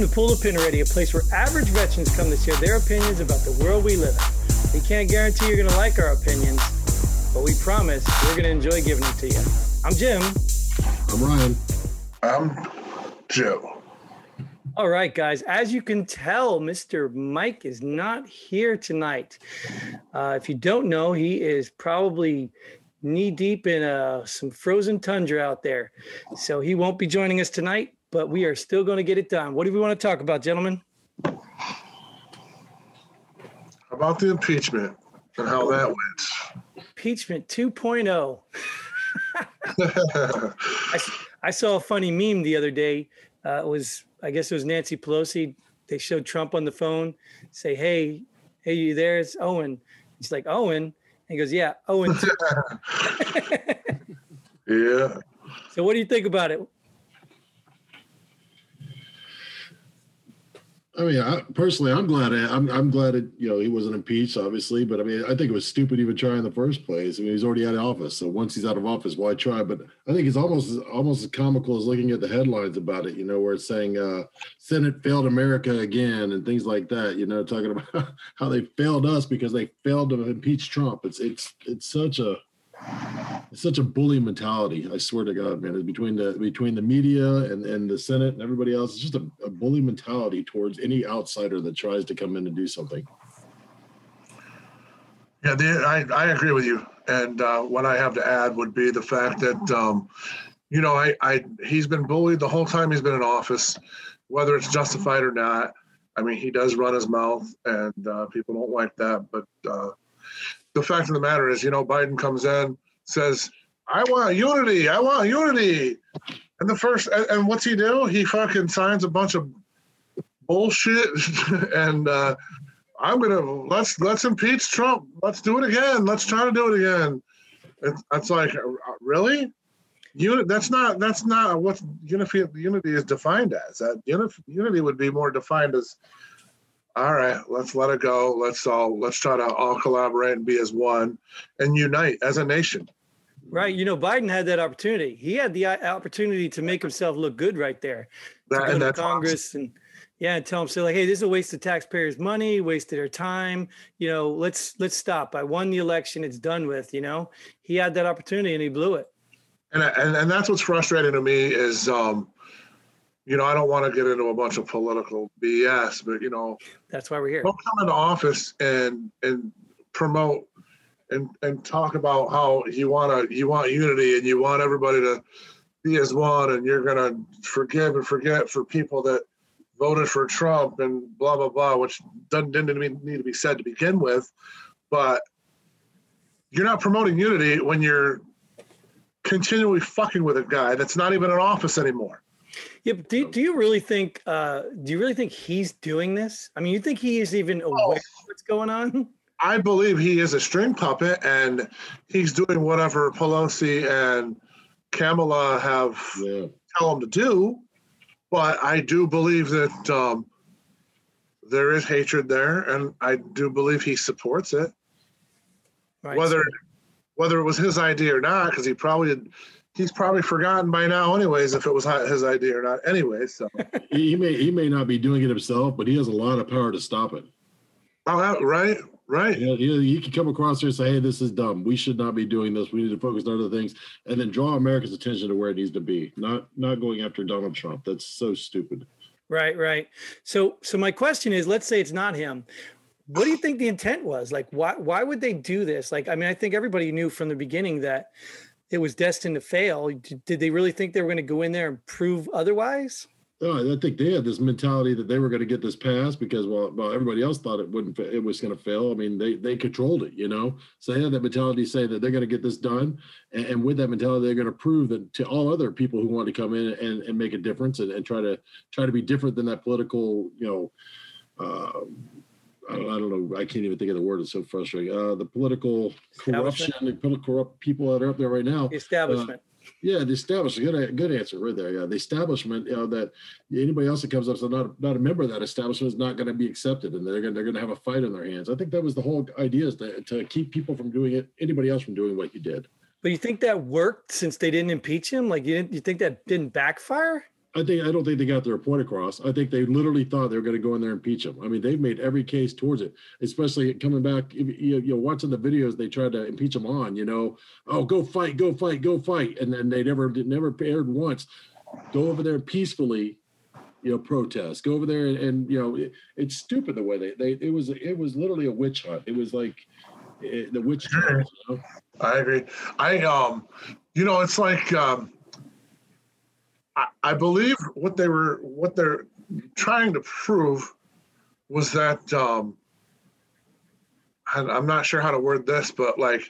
Welcome to Pull the Pin Ready, a place where average veterans come to share their opinions about the world we live in. We can't guarantee you're going to like our opinions, but we promise we're going to enjoy giving them to you. I'm Jim. I'm Ryan. I'm Joe. All right, guys. As you can tell, Mr. Mike is not here tonight. Uh, if you don't know, he is probably knee deep in uh, some frozen tundra out there. So he won't be joining us tonight, but we are still going to get it done. What do we want to talk about, gentlemen? About the impeachment and how that went. Impeachment 2.0. I, I saw a funny meme the other day. Uh, it was, I guess it was Nancy Pelosi. They showed Trump on the phone, say, "Hey, hey, you there? It's Owen." He's like, "Owen," and he goes, "Yeah, Owen." yeah. so, what do you think about it? I mean, I, personally, I'm glad. I'm I'm glad it. You know, he wasn't impeached, obviously, but I mean, I think it was stupid even trying in the first place. I mean, he's already out of office, so once he's out of office, why try? But I think it's almost almost as comical as looking at the headlines about it. You know, where it's saying uh, Senate failed America again and things like that. You know, talking about how they failed us because they failed to impeach Trump. It's it's it's such a it's such a bully mentality. I swear to God, man. It's between the between the media and, and the Senate and everybody else, it's just a, a bully mentality towards any outsider that tries to come in and do something. Yeah, the, I, I agree with you. And uh, what I have to add would be the fact that, um, you know, I, I he's been bullied the whole time he's been in office, whether it's justified or not. I mean, he does run his mouth, and uh, people don't like that. But uh, the fact of the matter is, you know, Biden comes in, says, I want unity, I want unity. And the first, and, and what's he do? He fucking signs a bunch of bullshit and uh, I'm gonna let's let's impeach Trump. Let's do it again. Let's try to do it again. It's, like uh, really, unit. That's not that's not what unity unity is defined as. That unity, unity would be more defined as all right. Let's let it go. Let's all let's try to all collaborate and be as one and unite as a nation. Right. You know, Biden had that opportunity. He had the uh, opportunity to make himself look good right there. To go to Congress awesome. and yeah, and tell them say like, hey, this is a waste of taxpayers' money, wasted their time. You know, let's let's stop. I won the election. It's done with. You know, he had that opportunity and he blew it. And, and and that's what's frustrating to me is, um, you know, I don't want to get into a bunch of political BS, but you know, That's why we're here. don't come into office and and promote and and talk about how you want to you want unity and you want everybody to be as one and you're gonna forgive and forget for people that voted for Trump and blah blah blah, which doesn't didn't need to be said to begin with, but you're not promoting unity when you're continually fucking with a guy that's not even in office anymore. Yeah, do, do you really think uh do you really think he's doing this? I mean, you think he is even aware of what's going on? I believe he is a string puppet and he's doing whatever Pelosi and Kamala have Yeah. tell him to do. But I do believe that um, there is hatred there, and I do believe he supports it. Right. Whether whether it was his idea or not, because he probably he's probably forgotten by now, anyways, if it was hi- his idea or not. Anyway, so He, he may he may not be doing it himself, but he has a lot of power to stop it. oh, right, right. You know, he, he can come across there and say, "Hey, this is dumb. We should not be doing this. We need to focus on other things," and then draw America's attention to where it needs to be. Not not going after Donald Trump. That's so stupid. Right, right. So so my question is, let's say it's not him. What do you think the intent was? Like why why would they do this? Like I mean, I think everybody knew from the beginning that it was destined to fail. Did did they really think they were going to go in there and prove otherwise? Oh, I think they had this mentality that they were going to get this passed because while, while everybody else thought it wouldn't, it was going to fail. I mean, they they controlled it, you know. So they had that mentality, say that they're going to get this done, and, and with that mentality, they're going to prove that to all other people who want to come in and, and make a difference and, and try to try to be different than that political, you know. Uh, I don't, I don't know. I can't even think of the word. It's so frustrating. Uh, the political corruption, political corrupt people that are up there right now. Establishment. Yeah, the establishment. Good, good answer right there. Yeah, the establishment. You know that anybody else that comes up, so not not a member of that establishment is not going to be accepted, and they're going they're going to have a fight on their hands. I think that was the whole idea is to, to keep people from doing it, anybody else from doing what you did. But you think that worked since they didn't impeach him? Like you didn't you think that didn't backfire? I think I don't think they got their point across. I think they literally thought they were going to go in there and impeach him. I mean, they've made every case towards it, especially coming back. You, know, watching the videos they tried to impeach him on. You know, oh, go fight, go fight, go fight, and then they never never aired once. Go over there peacefully, you know, protest. Go over there and, and you know, it, it's stupid the way they they it was it was literally a witch hunt. It was like it, the witch hunt. You know? I agree. I um, you know, it's like um I, believe what they were what they're trying to prove was that um, I'm not sure how to word this, but like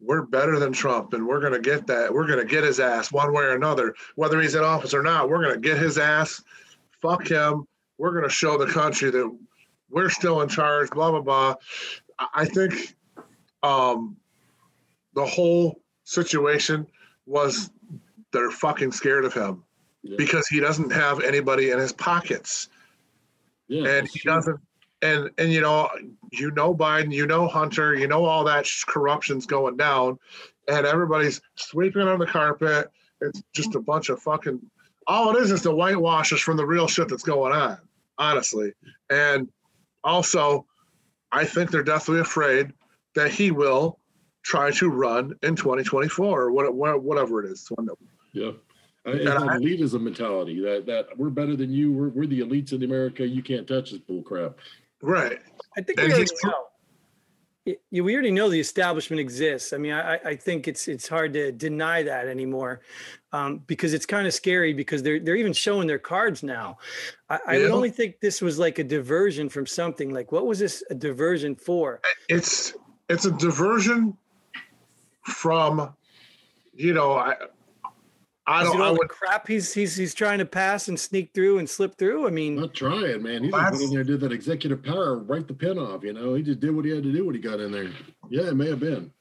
we're better than Trump and we're going to get that. We're going to get his ass one way or another, whether he's in office or not. We're going to get his ass. Fuck him. We're going to show the country that we're still in charge, blah, blah, blah. I think um, the whole situation was they're fucking scared of him yeah. because he doesn't have anybody in his pockets. Yeah, and he true. doesn't and and you know you know Biden, you know Hunter, you know all that corruption's going down, and everybody's sweeping on the carpet. It's just a bunch of fucking. All it is is the whitewashes from the real shit that's going on, honestly. And also, I think they're definitely afraid that he will try to run in 2024 or whatever it is. Yeah. It's an elitism mentality that that we're better than you. We're, we're the elites in America. You can't touch this bull crap. Right. I think we already know. Yeah, we already know the establishment exists. I mean, I, I think it's it's hard to deny that anymore, um, because it's kind of scary because they're they're even showing their cards now. I, I would only think this was like a diversion from something. Like, what was this a diversion for? It's it's a diversion from, you know, I I don't. know. crap he's he's he's trying to pass and sneak through and slip through. I mean, not trying, man. He's just went in there, did that executive power, write the pin off. You know, he just did what he had to do when he got in there. Yeah, it may have been.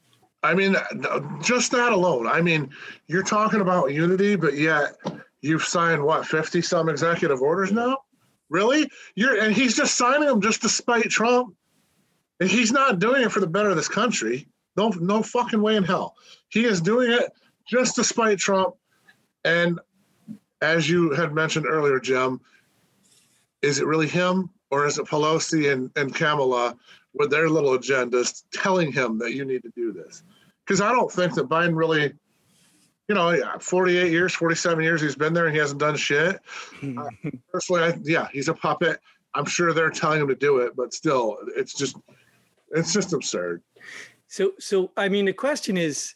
I mean, uh, just that alone. I mean, you're talking about unity, but yet you've signed what fifty some executive orders now. Really? You're and he's just signing them just to spite Trump. And he's not doing it for the better of this country. No, no fucking way in hell. He is doing it just to spite Trump and as you had mentioned earlier, Jim, is it really him or is it Pelosi and, and Kamala with their little agendas telling him that you need to do this? Because I don't think that Biden really, you know, yeah, 48 years, 47 years he's been there and he hasn't done shit. uh, personally, I, yeah, he's a puppet. I'm sure they're telling him to do it, but still, it's just, it's just absurd. So, so I mean, the question is,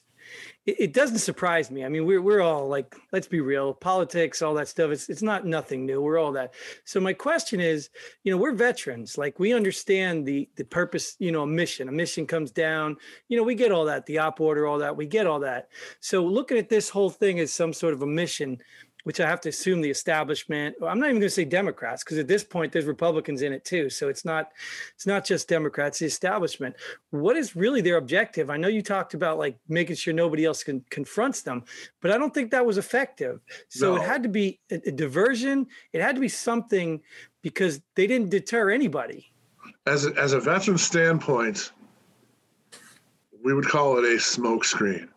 it, it, doesn't surprise me. I mean, we're we're all like, let's be real, politics, all that stuff. It's it's not nothing new. We're all that. So my question is, you know, we're veterans. Like we understand the the purpose. You know, a mission. A mission comes down. You know, we get all that. The op order, all that. We get all that. So looking at this whole thing as some sort of a mission which I have to assume the establishment. I'm not even going to say Democrats because at this point there's Republicans in it too. So it's not it's not just Democrats, the establishment. What is really their objective? I know you talked about like making sure nobody else can confronts them, but I don't think that was effective. So no. it had to be a, a diversion. It had to be something because they didn't deter anybody. As a, as a veteran standpoint, we would call it a smokescreen.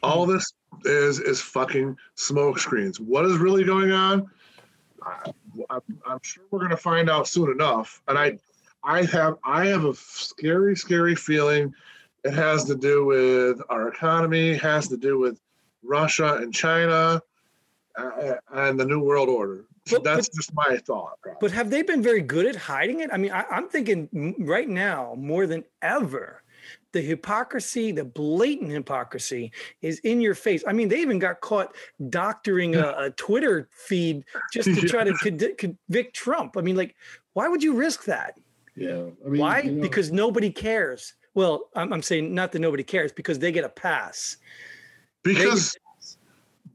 All this is is fucking smoke screens. What is really going on? I, am sure we're going to find out soon enough. And I, I have I have a scary, scary feeling. It has to do with our economy. Has to do with Russia and China, uh, and the New World Order. But, That's but, just my thought. Probably. But have they been very good at hiding it? I mean, I, I'm thinking right now more than ever the hypocrisy, the blatant hypocrisy is in your face. I mean, they even got caught doctoring a, a Twitter feed just to try to convict Trump. I mean, like, why would you risk that? Yeah. I mean, why? You know, because nobody cares. Well, I'm, I'm, saying not that nobody cares because they get a pass. Because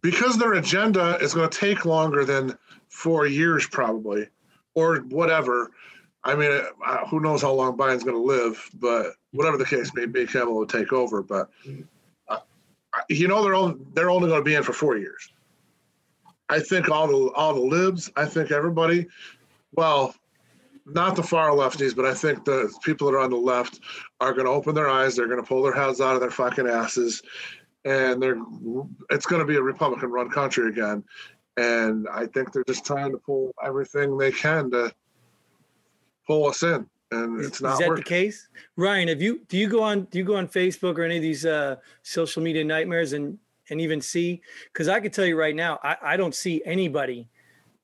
they, because their agenda is going to take longer than four years, probably, or whatever. I mean, who knows how long Biden's going to live, but whatever the case may be, Kamala will take over. But uh, you know, they're only they're only going to be in for four years. I think all the all the libs, I think everybody, well, not the far lefties, but I think the people that are on the left are going to open their eyes. They're going to pull their heads out of their fucking asses, and they're it's going to be a Republican-run country again. and I think they're just trying to pull everything they can to pull us in, and it's not is that working. the case? Ryan, have you do you go on do you go on Facebook or any of these uh, social media nightmares and and even see? Because I can tell you right now, I, I don't see anybody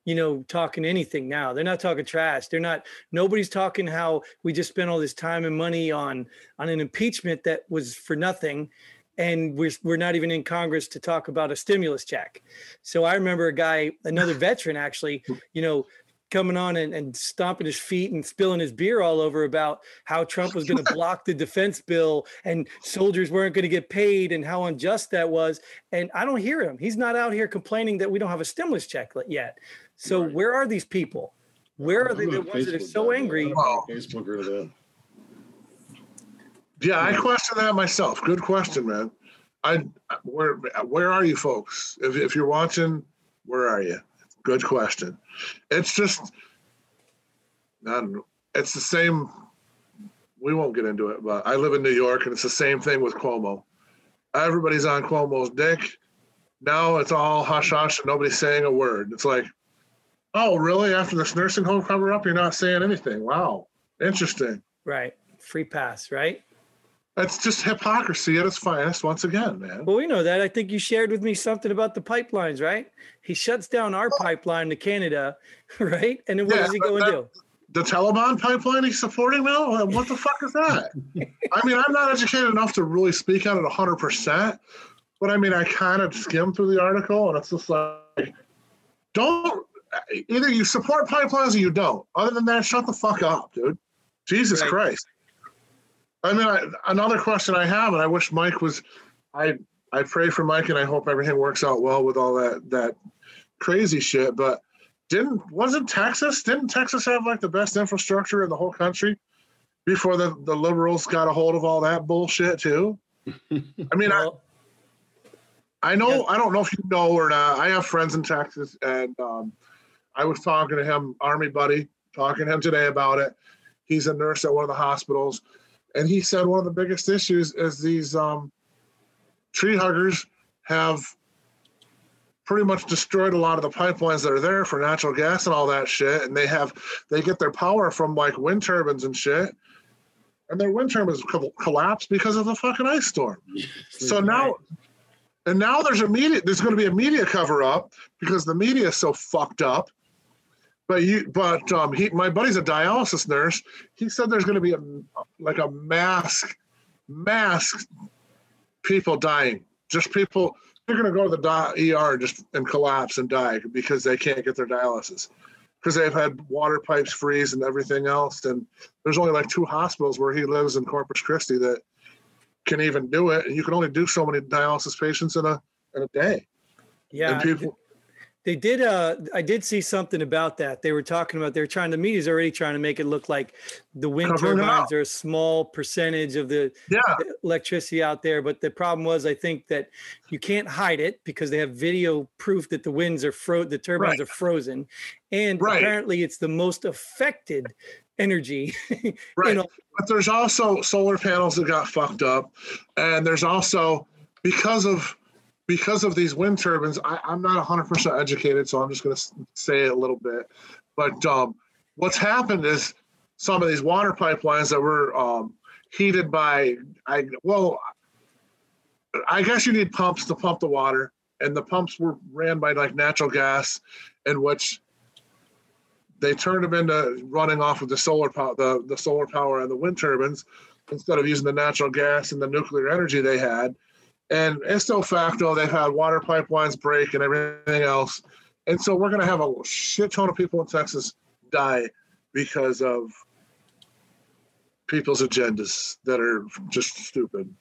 you know, talking anything now. They're not talking trash. They're not. Nobody's talking how we just spent all this time and money on on an impeachment that was for nothing, and we're we're not even in Congress to talk about a stimulus check. So I remember a guy, another veteran, actually, you know. Coming on and, and stomping his feet and spilling his beer all over about how Trump was going to block the defense bill and soldiers weren't going to get paid and how unjust that was. And I don't hear him. He's not out here complaining that we don't have a stimulus check yet. So Right. where are these people? Where are they the not ones that are so guy, angry? I'm Facebook or that. Yeah, I question that myself. Good question, man. I where where are you folks? If if you're watching, where are you? Good question. It's just I don't know. It's the same. We won't get into it, but I live in New York, and it's the same thing with Cuomo. Everybody's on Cuomo's dick. Now it's all hush hush, and nobody's saying a word. It's like, oh, really? After this nursing home cover up, you're not saying anything. Wow, interesting. Right. Free pass, right? That's just hypocrisy at its finest once again, man. Well, we know that. I think you shared with me something about the pipelines, right? He shuts down our pipeline to Canada, right? And then what Yeah, does he go but and do? The Taliban pipeline he's supporting now? What the fuck is that? I mean, I'm not educated enough to really speak on it 100%, but I mean, I kind of skimmed through the article and it's just like, don't, either you support pipelines or you don't. Other than that, shut the fuck up, dude. Jesus Right. Christ. I mean, I, another question I have, and I wish Mike was, I I pray for Mike, and I hope everything works out well with all that that crazy shit. But didn't wasn't Texas? Didn't Texas have like the best infrastructure in the whole country before the the liberals got a hold of all that bullshit too? I mean, I I know Yeah. I don't know if you know or not. I have friends in Texas, and um, I was talking to him, Army buddy, talking to him today about it. He's a nurse at one of the hospitals, and he said one of the biggest issues is these um, tree huggers have pretty much destroyed a lot of the pipelines that are there for natural gas and all that shit. And they have they get their power from like wind turbines and shit, and their wind turbines co- collapsed because of the fucking ice storm. So now, and now there's a media. There's going to be a media cover up because the media is so fucked up. But you, but um, he, my buddy's a dialysis nurse. He said there's going to be a like a mass, mass people dying. Just people. They're going to go to the ER just and collapse and die because they can't get their dialysis because they've had water pipes freeze and everything else. And there's only like two hospitals where he lives in Corpus Christi that can even do it, and you can only do so many dialysis patients in a in a day. yeah. and people, They did. Uh, I did see something about that. They were talking about. They're trying. The media's already trying to make it look like the wind turbines are a small percentage of the yeah, electricity out there. But the problem was, I think that you can't hide it because they have video proof that the winds are fro, the turbines Right. are frozen, and Right. apparently it's the most affected energy. right. know- but there's also solar panels that got fucked up, and there's also because of because of these wind turbines. I, I'm not 100 percent educated, so I'm just going to say it a little bit. But um, what's happened is some of these water pipelines that were um, heated by I well, I guess you need pumps to pump the water, and the pumps were ran by like natural gas, in which they turned them into running off of the solar power, the, the solar power and the wind turbines instead of using the natural gas and the nuclear energy they had. And ipso facto, they've had water pipelines break and everything else. And so we're going to have a shit ton of people in Texas die because of people's agendas that are just stupid.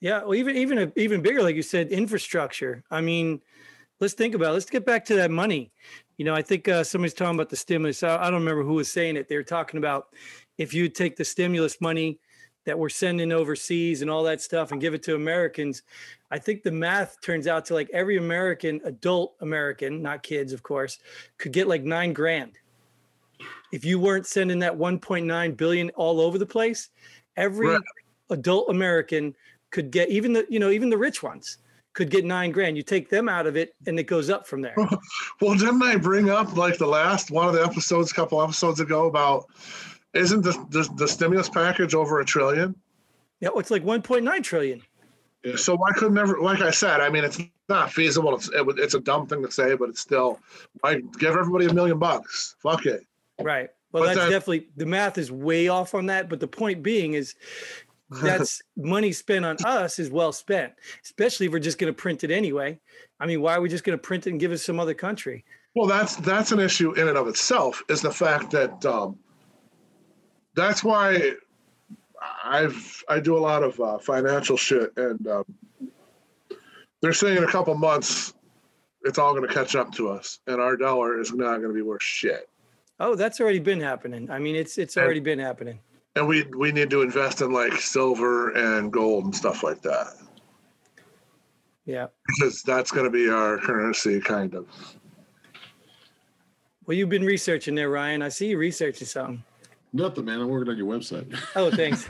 Yeah, well, even even even bigger, like you said, infrastructure. I mean, let's think about. It. Let's get back to that money. You know, I think uh, somebody's talking about the stimulus. I, I don't remember who was saying it. They were talking about if you take the stimulus money that we're sending overseas and all that stuff and give it to Americans. I think the math turns out to like every American, adult American, not kids, of course, could get like nine grand. If you weren't sending that 1.9 billion all over the place, every Right. adult American could get even the you know even the rich ones could get nine grand. You take them out of it, and it goes up from there. Well, didn't I bring up like the last one of the episodes, a couple episodes ago, about isn't the the, the stimulus package over a trillion? Yeah, it's like 1.9 trillion. Yeah. So why couldn't ever? Like I said, I mean, it's not feasible. It's it, it's a dumb thing to say, but it's still. Why give everybody a million bucks? Fuck it. Right. Well, But that's definitely the math is way off on that. But the point being is that's money spent on us is well spent, especially if we're just going to print it anyway. I mean, why are we just going to print it and give it to some other country? Well, that's that's an issue in and of itself. Is the fact that um, that's why I've I do a lot of uh, financial shit, and um, they're saying in a couple months it's all going to catch up to us, and our dollar is not going to be worth shit. Oh, that's already been happening. I mean, it's it's And- already been happening. And we we need to invest in like silver and gold and stuff like that Yeah. because that's going to be our currency, kind of. Well, you've been researching there, Ryan. I see you researching something. Nothing, man. I'm working on your website. Oh, thanks.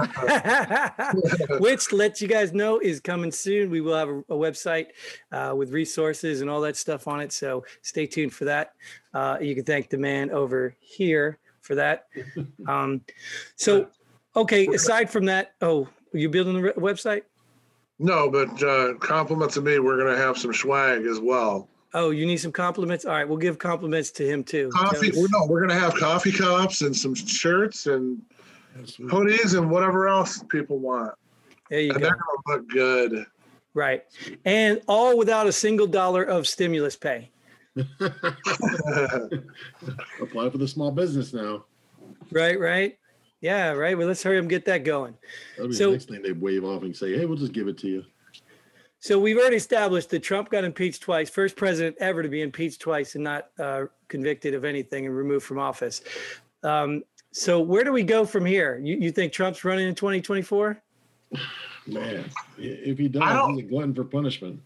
Which let you guys know is coming soon. We will have a, a website uh, with resources and all that stuff on it. So stay tuned for that. Uh, you can thank the man over here for that. Um, so, okay. Aside from that, oh, are you building the re- website? No, but uh, compliments to me. We're going to have some swag as well. Oh, you need some compliments. All right, we'll give compliments to him too. coffee. Well, no, we're gonna have coffee cups and some shirts and hoodies and whatever else people want, There you and go. they're gonna look good. Right, and all without a single dollar of stimulus pay. Apply for the small business now. Right, right. Yeah, right. Well, let's hurry up and get that going. That'll be So- the next thing they wave off and say, "Hey, we'll just give it to you." So we've already established that Trump got impeached twice, first president ever to be impeached twice and not uh, convicted of anything and removed from office. Um, so where do we go from here? You, you think Trump's running in 2024? Man, if he does, I don't- he's a glutton for punishment.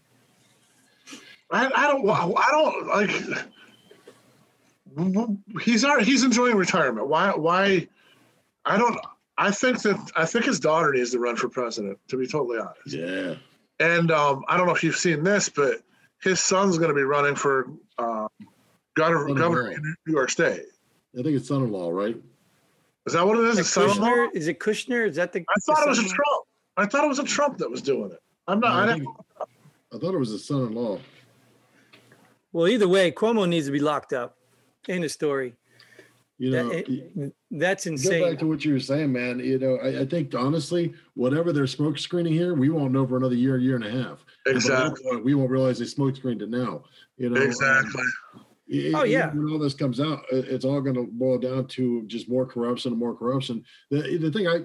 I, I don't. I don't like. He's already, he's enjoying retirement. Why? Why? I don't. I think that I think his daughter needs to run for president. To be totally honest. Yeah. And um, I don't know if you've seen this, but his son's going to be running for uh, governor, governor in New York State. I think it's son-in-law, right? Is that what it is? Like His? Kushner? Is it Kushner? Is that the? I thought the it was a? Trump. I thought it was a Trump that was doing it. I'm No, not. I, I, think- I thought it was his son-in-law. Well, either way, Cuomo needs to be locked up. End of story. You know, That- you- That's go back to what you were saying, man. You know, I, I think honestly, whatever they're smoke screening here, we won't know for another year, year and a half. And by that exactly. point, we won't realize they smoke screened it now. You know, um, Exactly. E- Oh, yeah. When all this comes out, it's all going to boil down to just more corruption and more corruption. The, the thing I,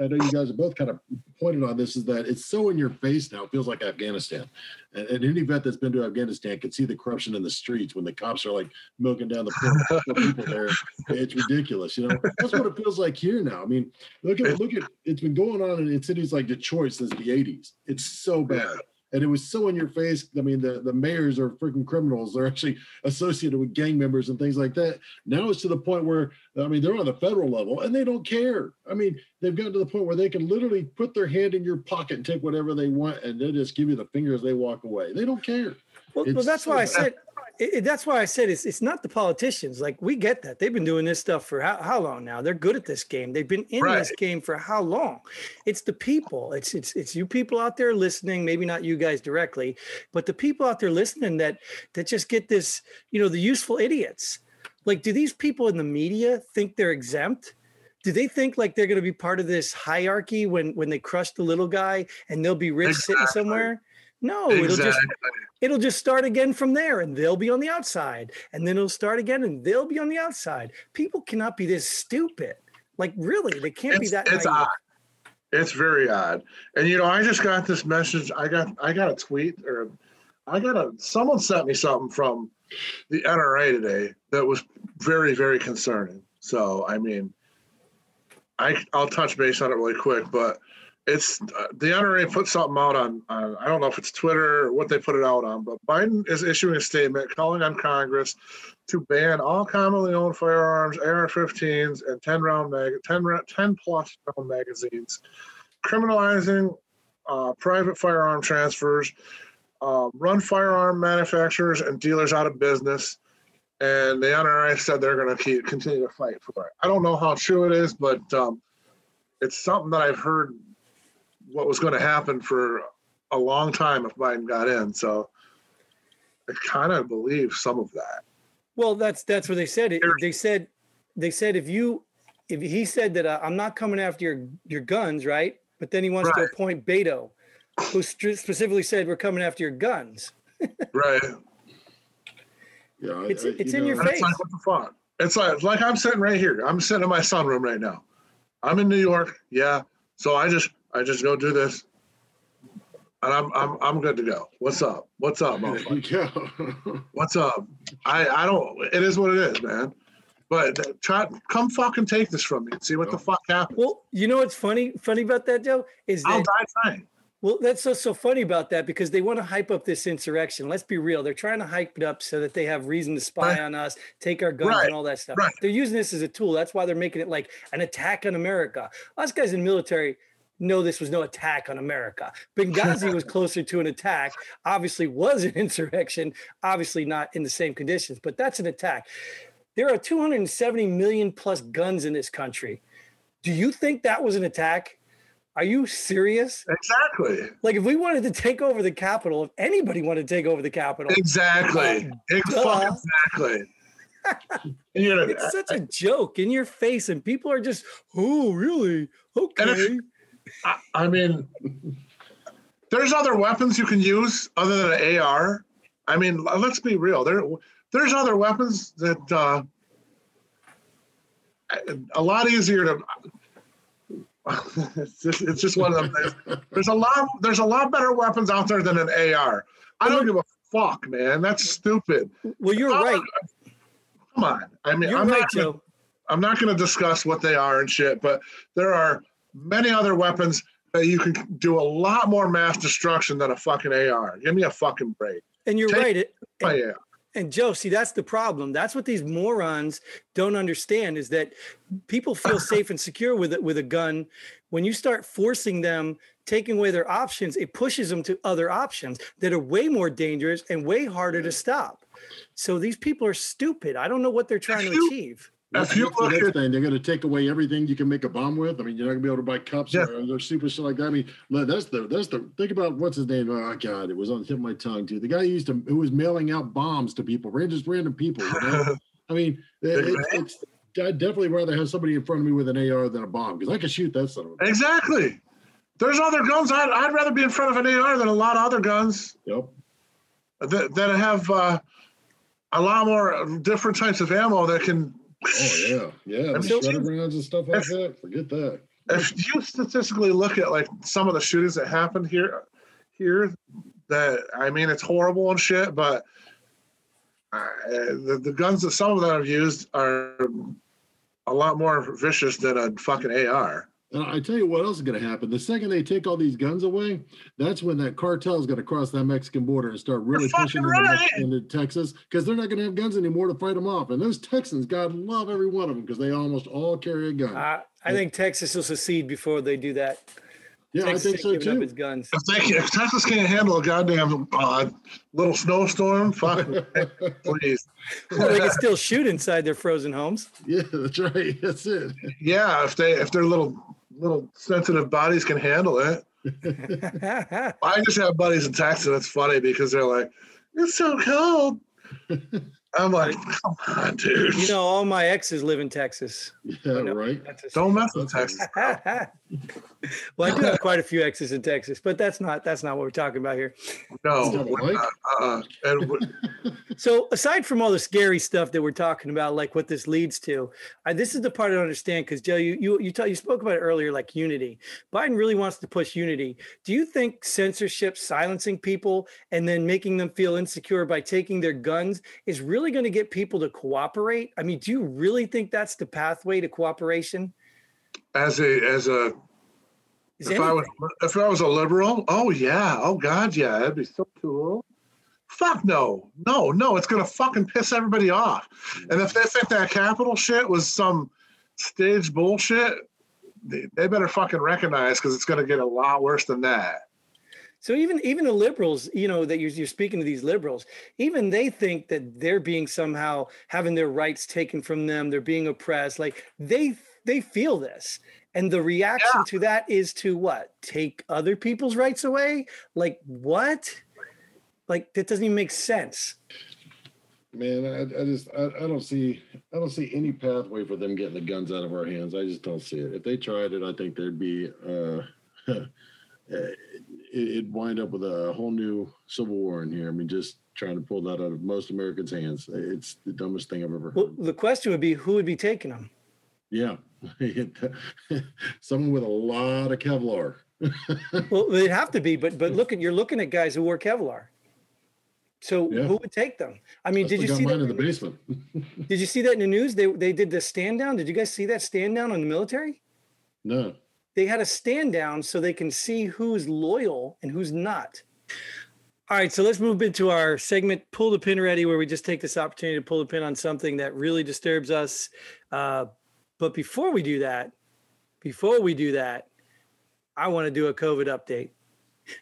I know you guys have both kind of pointed on this is that it's so in your face now. It feels like Afghanistan, and, and any vet that's been to Afghanistan can see the corruption in the streets when the cops are like milking down the poor, people there. It's ridiculous. You know, that's what it feels like here now. I mean, look at look at it's been going on in cities like Detroit since the '80s. It's so bad and it was so in your face. I mean, the, the mayors are freaking criminals. They're actually associated with gang members and things like that. Now it's to the point where, I mean, they're on the federal level and they don't care. I mean, they've gotten to the point where they can literally put their hand in your pocket and take whatever they want and they just give you the finger as they walk away. They don't care. Well, well that's so why I said. It, that's why I said it's it's not the politicians. Like we get that they've been doing this stuff for how, how long now? They're good at this game. They've been in this game for how long? It's the people. It's it's it's you people out there listening. Maybe not you guys directly, but the people out there listening that that just get this. You know, the useful idiots. Like, do these people in the media think they're exempt? Do they think like they're going to be part of this hierarchy when when they crush the little guy and they'll be rich sitting somewhere? No, it'll just exactly. It'll just start again from there and they'll be on the outside and then it'll start again and they'll be on the outside people cannot be this stupid like really they can't be that it's naive. odd. It's very odd. And you know, I just got this message. I got I got a tweet or I got a someone sent me something from the NRA today that was very very concerning. So I mean, I I'll touch base on it really quick, but it's uh, the NRA put something out on, on I don't know if it's Twitter or what they put it out on, but Biden is issuing a statement calling on Congress to ban all commonly owned firearms, AR-15s, and 10 round mag 10, 10 plus round magazines, criminalizing uh, private firearm transfers, um, run firearm manufacturers and dealers out of business. And the NRA said they're going to keep continue to fight for it. I don't know how true it is, but um, it's something that I've heard what was going to happen for a long time if Biden got in. So I kind of believe some of that. Well, that's that's what they said. It, they said they said if you if he said that uh, I'm not coming after your your guns, right? But then he wants right. to appoint Beto, who st- specifically said we're coming after your guns. right. Yeah, it's I, it's in know, your face. Like, what the fuck? It's like like I'm sitting right here. I'm sitting in my sunroom right now. I'm in New York. Yeah. So I just I just go do this. And I'm I'm I'm good to go. What's up? What's up, motherfucker? What's up? I I don't. It is what it is, man. But try come fucking take this from me and see what the fuck happens. Well, you know what's funny funny about that, Joe? Is that I'll die trying. Well, that's so so funny about that because they want to hype up this insurrection. Let's be real; they're trying to hype it up so that they have reason to spy right. on us, take our guns, right. and all that stuff. Right. They're using this as a tool. That's why they're making it like an attack on America. Us guys in military know this was no attack on America. Benghazi was closer to an attack. Obviously, was an insurrection. Obviously, not in the same conditions, but that's an attack. There are 270 million plus guns in this country. Do you think that was an attack? Are you serious? Exactly. Like if we wanted to take over the Capitol, if anybody wanted to take over the Capitol. Exactly. exactly. it's such a joke in your face, and people are just, oh, really? Okay. If, I, I mean, there's other weapons you can use other than an AR. I mean, let's be real. There, there's other weapons that uh, a lot easier to it's just, it's just one of them things. There's a lot. There's a lot better weapons out there than an AR. I don't give a fuck, man. That's stupid. Well, you're I'm right. come on. I mean, you're I'm right, not. Joe. I'm not going to discuss what they are and shit, but there are many other weapons that you can do a lot more mass destruction than a fucking AR. Give me a fucking break. And you're Take right. It, and, and Joe, see, that's the problem. That's what these morons don't understand is that people feel safe and secure with it with a gun. When you start forcing them, taking away their options, it pushes them to other options that are way more dangerous and way harder to stop. So these people are stupid. I don't know what they're trying to achieve. That's, that's the next thing. They're going to take away everything you can make a bomb with. I mean, you're not going to be able to buy cups yeah. or, or super shit like that. I mean, that's the that's the think about what's his name. Oh God, it was on the tip of my tongue too. The guy used to who was mailing out bombs to people, just random people. You know? I mean, it, it's I'd definitely rather have somebody in front of me with an AR than a bomb because I can shoot that son of Exactly. There's other guns. I'd, I'd rather be in front of an AR than a lot of other guns. Yep. That, that have uh, a lot more different types of ammo that can Oh yeah, yeah. The shredder rounds and stuff like if, that. Forget that. If you statistically look at like some of the shootings that happened here, here, that I mean, it's horrible and shit, but uh, the, the guns that some of them have used are a lot more vicious than a fucking AR. And I tell you what else is going to happen. The second they take all these guns away, that's when that cartel is going to cross that Mexican border and start really You're pushing right. into, into, Texas because they're not going to have guns anymore to fight them off. And those Texans, God love every one of them because they almost all carry a gun. Uh, I think Texas will secede before they do that. Yeah, Texas I think so too. its guns. If, they, if Texas can't handle a goddamn uh, little snowstorm, fuck, please. well, they can still shoot inside their frozen homes. Yeah, that's right. That's it. Yeah, if they if they're little little sensitive bodies can handle it. I just have buddies in Texas. It's funny because they're like, "It's so cold." I'm like, come on, dude. You know, all my exes live in Texas. Yeah, right. Don't mess with Texas. well, I do have quite a few exes in Texas, but that's not that's not what we're talking about here. No. Uh, so aside from all the scary stuff that we're talking about, like what this leads to, I, this is the part I don't understand because Joe, you you you, talk, you spoke about it earlier, like unity. Biden really wants to push unity. Do you think censorship, silencing people, and then making them feel insecure by taking their guns is really really going to get people to cooperate? I mean, do you really think that's the pathway to cooperation? As a as a if I was if I was a liberal, oh yeah, oh god, yeah, that'd be so cool. Fuck no, no, no, it's gonna fucking piss everybody off. And if they think that Capitol shit was some stage bullshit, they, they better fucking recognize because it's gonna get a lot worse than that. So even even the liberals, you know, that you're, you're speaking to these liberals, even they think that they're being somehow having their rights taken from them. They're being oppressed. Like they they feel this, and the reaction yeah. to that is to what? Take other people's rights away? Like what? Like that doesn't even make sense. Man, I, I just I, I don't see I don't see any pathway for them getting the guns out of our hands. I just don't see it. If they tried it, I think there'd be uh, it'd wind up with a whole new civil war in here. I mean, just trying to pull that out of most Americans' hands. It's the dumbest thing I've ever heard. Well, the question would be who would be taking them? Yeah, someone with a lot of Kevlar. well, they'd have to be, but but look at you're looking at guys who wore Kevlar. So yeah. who would take them? I mean, did you see that in the basement? did you see that in the news? They they did the stand down. Did you guys see that stand down on the military? No. They had a stand down so they can see who's loyal and who's not. All right, so let's move into our segment, pull the pin ready, where we just take this opportunity to pull the pin on something that really disturbs us. Uh, but before we do that, before we do that, I want to do a COVID update.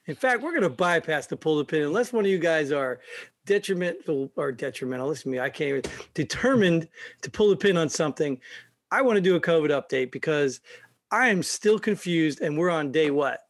In fact, we're going to bypass the pull the pin unless one of you guys are detrimental or detrimental. Listen to me, I can't even determined to pull the pin on something. I want to do a COVID update because I am still confused, and we're on day what?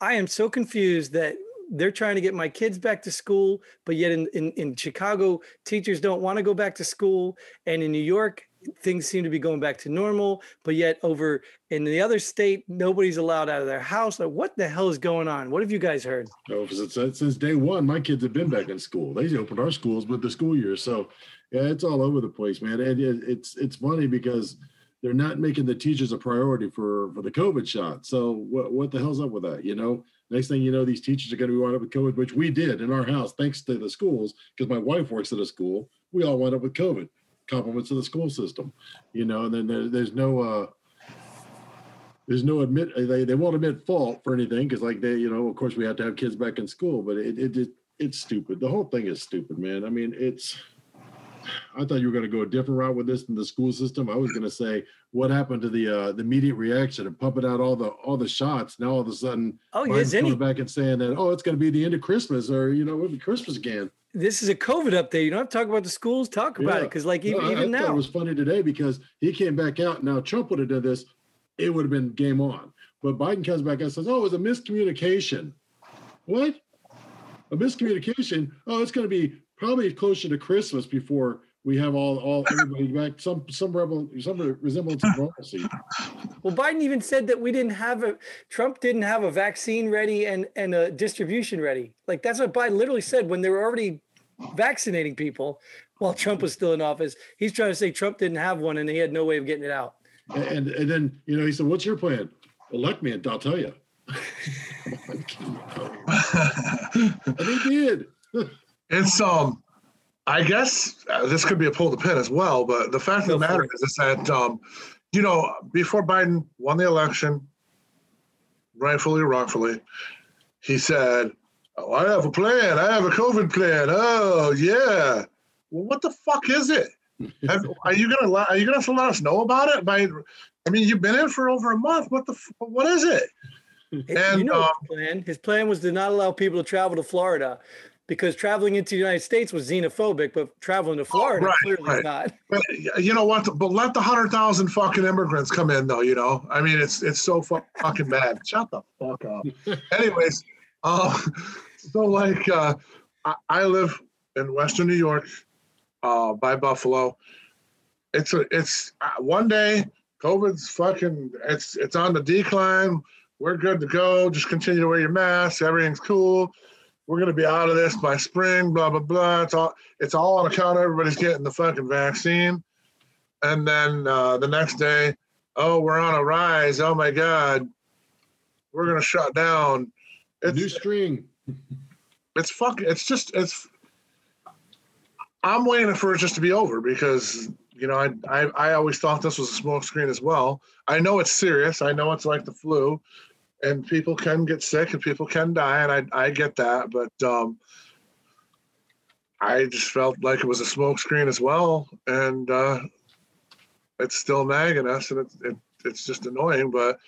I am so confused that they're trying to get my kids back to school, but yet in, in, in Chicago, teachers don't want to go back to school. And in New York, things seem to be going back to normal, but yet over in the other state, nobody's allowed out of their house. Like, what the hell is going on? What have you guys heard? Oh, since, since day one, my kids have been back in school. They opened our schools with the school year, so yeah, it's all over the place, man. And it's it's funny because they're not making the teachers a priority for for the COVID shot. So what what the hell's up with that? You know, next thing you know, these teachers are going to be wound up with COVID, which we did in our house, thanks to the schools, because my wife works at a school. We all wound up with COVID compliments to the school system, you know, and then there, there's no, uh, there's no admit, they, they won't admit fault for anything. Cause like they, you know, of course we have to have kids back in school, but it, it, it it's stupid. The whole thing is stupid, man. I mean, it's, I thought you were going to go a different route with this than the school system. I was going to say what happened to the uh, the immediate reaction and pumping out all the all the shots. Now all of a sudden, oh, yes, coming back and saying that oh, it's going to be the end of Christmas or you know, it'll be Christmas again this is a COVID update. You don't have to talk about the schools. Talk about yeah. it because, like, even, no, even now, it was funny today because he came back out. Now Trump would have done this, it would have been game on. But Biden comes back and says, "Oh, it was a miscommunication." What? A miscommunication? Oh, it's going to be probably closer to Christmas before we have all all everybody back some some rebel some resemblance of normalcy. Well, Biden even said that we didn't have a Trump didn't have a vaccine ready and and a distribution ready. Like that's what Biden literally said when they were already vaccinating people while Trump was still in office. He's trying to say Trump didn't have one and he had no way of getting it out. And and then you know he said, "What's your plan? Elect me, and I'll tell you." and he did. It's um I guess uh, this could be a pull the pin as well, but the fact of the matter is, is that um, you know before Biden won the election, rightfully or wrongfully, he said, "Oh, I have a plan. I have a COVID plan. Oh yeah. Well, what the fuck is it? Have, are you gonna are you gonna let us know about it? By, I mean, you've been in for over a month. What the what is it? And you know um, his plan. His plan was to not allow people to travel to Florida because traveling into the United States was xenophobic, but traveling to Florida oh, right, clearly right. not. But you know what? But let the hundred thousand fucking immigrants come in, though. You know, I mean, it's it's so fucking bad. Shut the fuck up. Anyways, uh, so like, uh, I, I, live in Western New York, uh, by Buffalo. It's a it's uh, one day COVID's fucking it's it's on the decline. We're good to go. Just continue to wear your mask. Everything's cool we're going to be out of this by spring, blah, blah, blah. It's all, it's all on account of everybody's getting the fucking vaccine. And then uh, the next day, oh, we're on a rise. Oh my God. We're going to shut down. It's, New string. it's fucking, it's just, it's, I'm waiting for it just to be over because, you know, I, I, I always thought this was a smoke screen as well. I know it's serious. I know it's like the flu and people can get sick and people can die, and I I get that, but um, I just felt like it was a smokescreen as well, and uh, it's still nagging us, and it, it, it's just annoying. But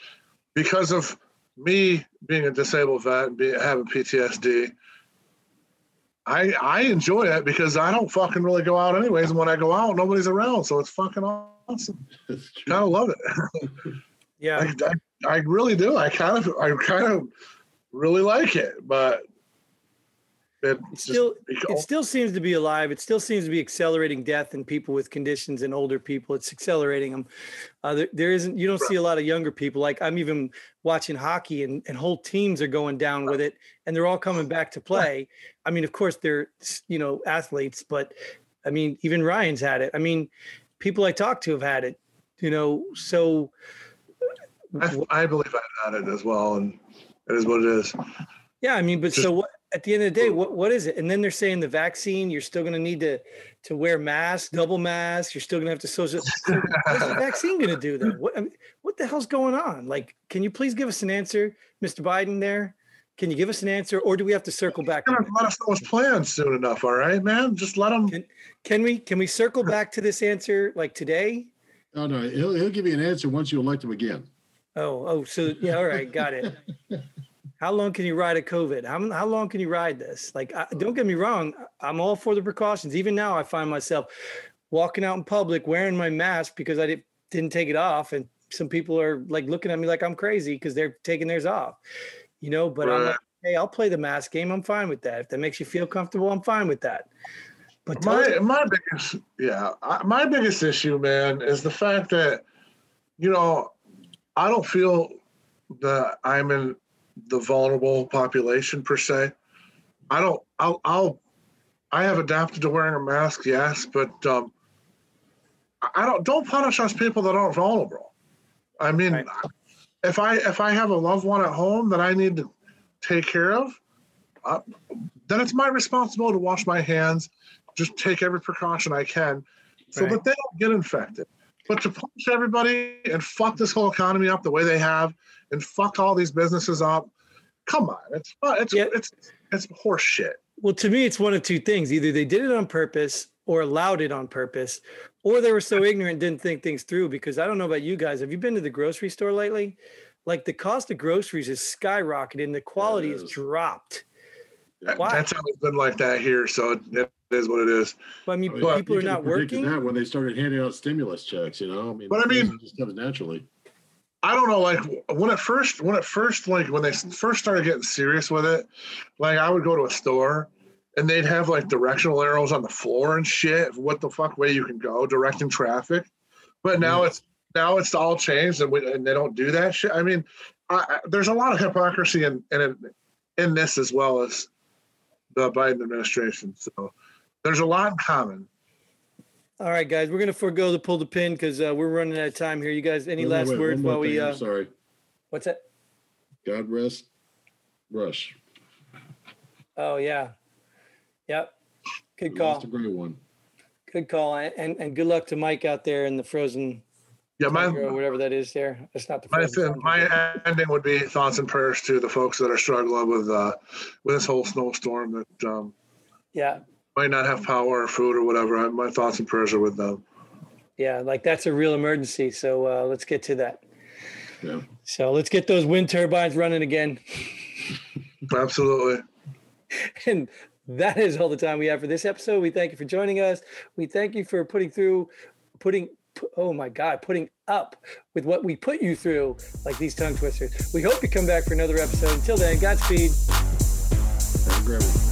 because of me being a disabled vet and be, having PTSD, I I enjoy it because I don't fucking really go out anyways, and when I go out, nobody's around, so it's fucking awesome. Kind of love it. Yeah. I, I, I really do. I kind of I kind of really like it, but it still, it still seems to be alive. It still seems to be accelerating death in people with conditions and older people. It's accelerating them. Uh, there, there isn't you don't see a lot of younger people. Like I'm even watching hockey and, and whole teams are going down with it and they're all coming back to play. I mean, of course they're you know athletes, but I mean even Ryan's had it. I mean, people I talk to have had it. You know, so I, I believe I've had it as well, and it is what it is. Yeah, I mean, but Just- so what? At the end of the day, what what is it? And then they're saying the vaccine, you're still going to need to to wear masks, double masks. You're still going to have to social. What's the vaccine going to do then? What I mean, what the hell's going on? Like, can you please give us an answer, Mr. Biden? There, can you give us an answer, or do we have to circle back? You're on gonna let us know his plans soon enough, all right, man? Just let him. it? Can we can we circle back to this answer like today? Oh no, he'll he'll give you an answer once you elect him again. Oh, oh, so yeah, all right, got it. How long can you ride a COVID? How, how long can you ride this? Like, I, don't get me wrong, I'm all for the precautions. Even now, I find myself walking out in public wearing my mask because I didn't didn't take it off, and some people are like looking at me like I'm crazy because they're taking theirs off. You know, but I'm like, hey, I'll play the mask game. I'm fine with that. If that makes you feel comfortable, I'm fine with that. But My my biggest yeah, I, my biggest issue, man, is the fact that you know I don't feel that I'm in the vulnerable population per se. I don't. I'll. I'll I have adapted to wearing a mask, yes, but um, I- don't. Don't punish us people that aren't vulnerable. I mean, Right. if I if I have a loved one at home that I need to take care of, uh, then it's my responsibility to wash my hands, just take every precaution I can, so Right. that they don't get infected. But to punish everybody and fuck this whole economy up the way they have, and fuck all these businesses up, come on, it's it's Yeah. it's it's horse shit. Well, to me, it's one of two things. Either they did it on purpose or allowed it on purpose, or they were so ignorant didn't think things through. Because I don't know about you guys. Have you been to the grocery store lately? Like the cost of groceries is skyrocketed and the quality has dropped. That- Why? That's always been like that here, so it, it is what it is. But I mean, I mean, Well, people are not working. That when they started handing out stimulus checks, you know, I mean, But I mean- just comes naturally. I don't know, like when it first, when it first, like when they first started getting serious with it, like I would go to a store and they'd have like directional arrows on the floor and shit. What the fuck way you can go directing traffic? But now Yeah. it's now it's all changed and, we, and they don't do that shit. I mean, I, I, there's a lot of hypocrisy in in in this as well as the Biden administration. So there's a lot in common. All right, guys, we're gonna forego the pull the pin because uh, we're running out of time here. You guys, any Wait, wait, last wait, words one more while we? thing, I'm Uh, sorry. what's that? God rest Rush. Oh yeah, yep. Good We call. lost a great one. Good call. And and good luck to Mike out there in the frozen Yeah, my or whatever that is there. It's not the My, frozen th- tundra. my ending would be thoughts and prayers to the folks that are struggling with uh, with this whole snowstorm that um, yeah. Might not have power or food or whatever. I, my thoughts and prayers are with them. Yeah, like that's a real emergency. So uh, let's get to that. Yeah. So let's get those wind turbines running again. Absolutely. And that is all the time we have for this episode. We thank you for joining us. We thank you for putting through, putting, oh my God, putting up with what we put you through, like these tongue twisters. We hope you come back for another episode. Until then, Godspeed. Have a great one.